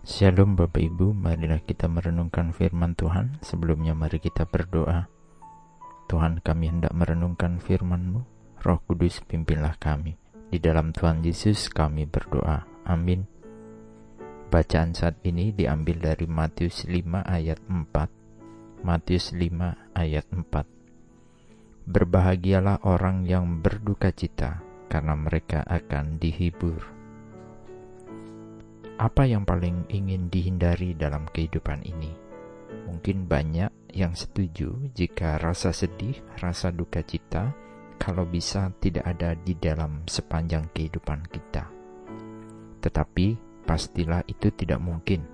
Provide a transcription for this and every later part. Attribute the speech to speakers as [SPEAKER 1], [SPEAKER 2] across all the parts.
[SPEAKER 1] Shalom Bapak Ibu, marilah kita merenungkan firman Tuhan. Sebelumnya mari kita berdoa. Tuhan kami hendak merenungkan firman-Mu, Roh Kudus pimpinlah kami. Di dalam Tuhan Yesus kami berdoa. Amin. Bacaan saat ini diambil dari Matius 5 ayat 4. Matius 5 ayat 4. Berbahagialah orang yang berduka cita, karena mereka akan dihibur. Apa yang paling ingin dihindari dalam kehidupan ini? Mungkin banyak yang setuju jika rasa sedih, rasa duka cita, kalau bisa tidak ada di dalam sepanjang kehidupan kita. Tetapi pastilah itu tidak mungkin,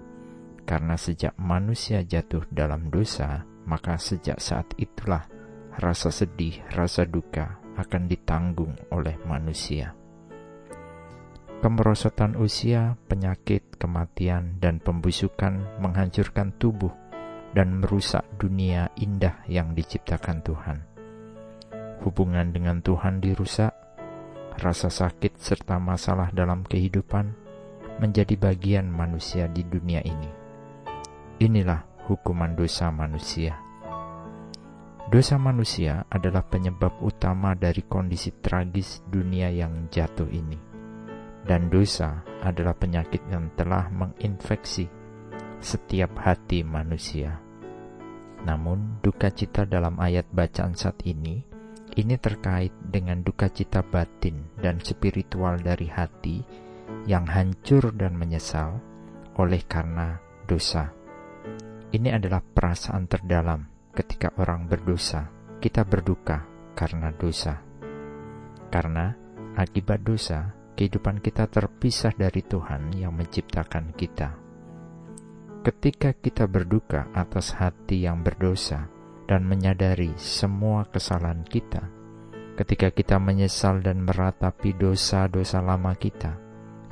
[SPEAKER 1] karena sejak manusia jatuh dalam dosa, maka sejak saat itulah rasa sedih, rasa duka akan ditanggung oleh manusia kemerosotan usia, penyakit, kematian, dan pembusukan menghancurkan tubuh dan merusak dunia indah yang diciptakan Tuhan. Hubungan dengan Tuhan dirusak, rasa sakit serta masalah dalam kehidupan menjadi bagian manusia di dunia ini. Inilah hukuman dosa manusia. Dosa manusia adalah penyebab utama dari kondisi tragis dunia yang jatuh ini dan dosa adalah penyakit yang telah menginfeksi setiap hati manusia. Namun, duka cita dalam ayat bacaan saat ini ini terkait dengan duka cita batin dan spiritual dari hati yang hancur dan menyesal oleh karena dosa. Ini adalah perasaan terdalam ketika orang berdosa. Kita berduka karena dosa. Karena akibat dosa, kehidupan kita terpisah dari Tuhan yang menciptakan kita. Ketika kita berduka atas hati yang berdosa dan menyadari semua kesalahan kita, ketika kita menyesal dan meratapi dosa-dosa lama kita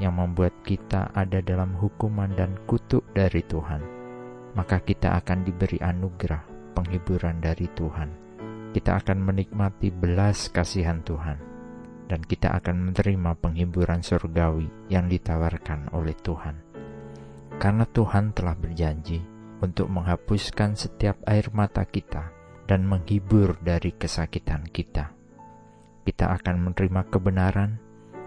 [SPEAKER 1] yang membuat kita ada dalam hukuman dan kutuk dari Tuhan, maka kita akan diberi anugerah penghiburan dari Tuhan. Kita akan menikmati belas kasihan Tuhan dan kita akan menerima penghiburan surgawi yang ditawarkan oleh Tuhan. Karena Tuhan telah berjanji untuk menghapuskan setiap air mata kita dan menghibur dari kesakitan kita. Kita akan menerima kebenaran,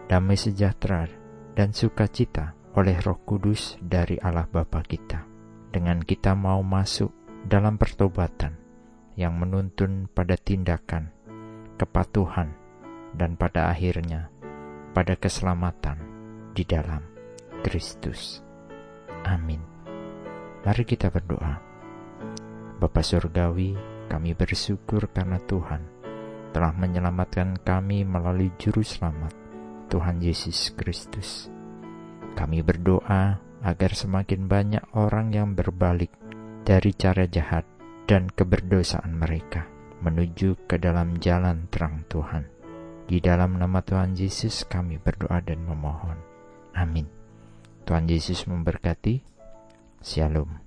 [SPEAKER 1] damai sejahtera, dan sukacita oleh Roh Kudus dari Allah Bapa kita. Dengan kita mau masuk dalam pertobatan yang menuntun pada tindakan kepatuhan dan pada akhirnya pada keselamatan di dalam Kristus. Amin. Mari kita berdoa. Bapa Surgawi, kami bersyukur karena Tuhan telah menyelamatkan kami melalui Juru Selamat, Tuhan Yesus Kristus. Kami berdoa agar semakin banyak orang yang berbalik dari cara jahat dan keberdosaan mereka menuju ke dalam jalan terang Tuhan. Di dalam nama Tuhan Yesus kami berdoa dan memohon. Amin. Tuhan Yesus memberkati. Shalom.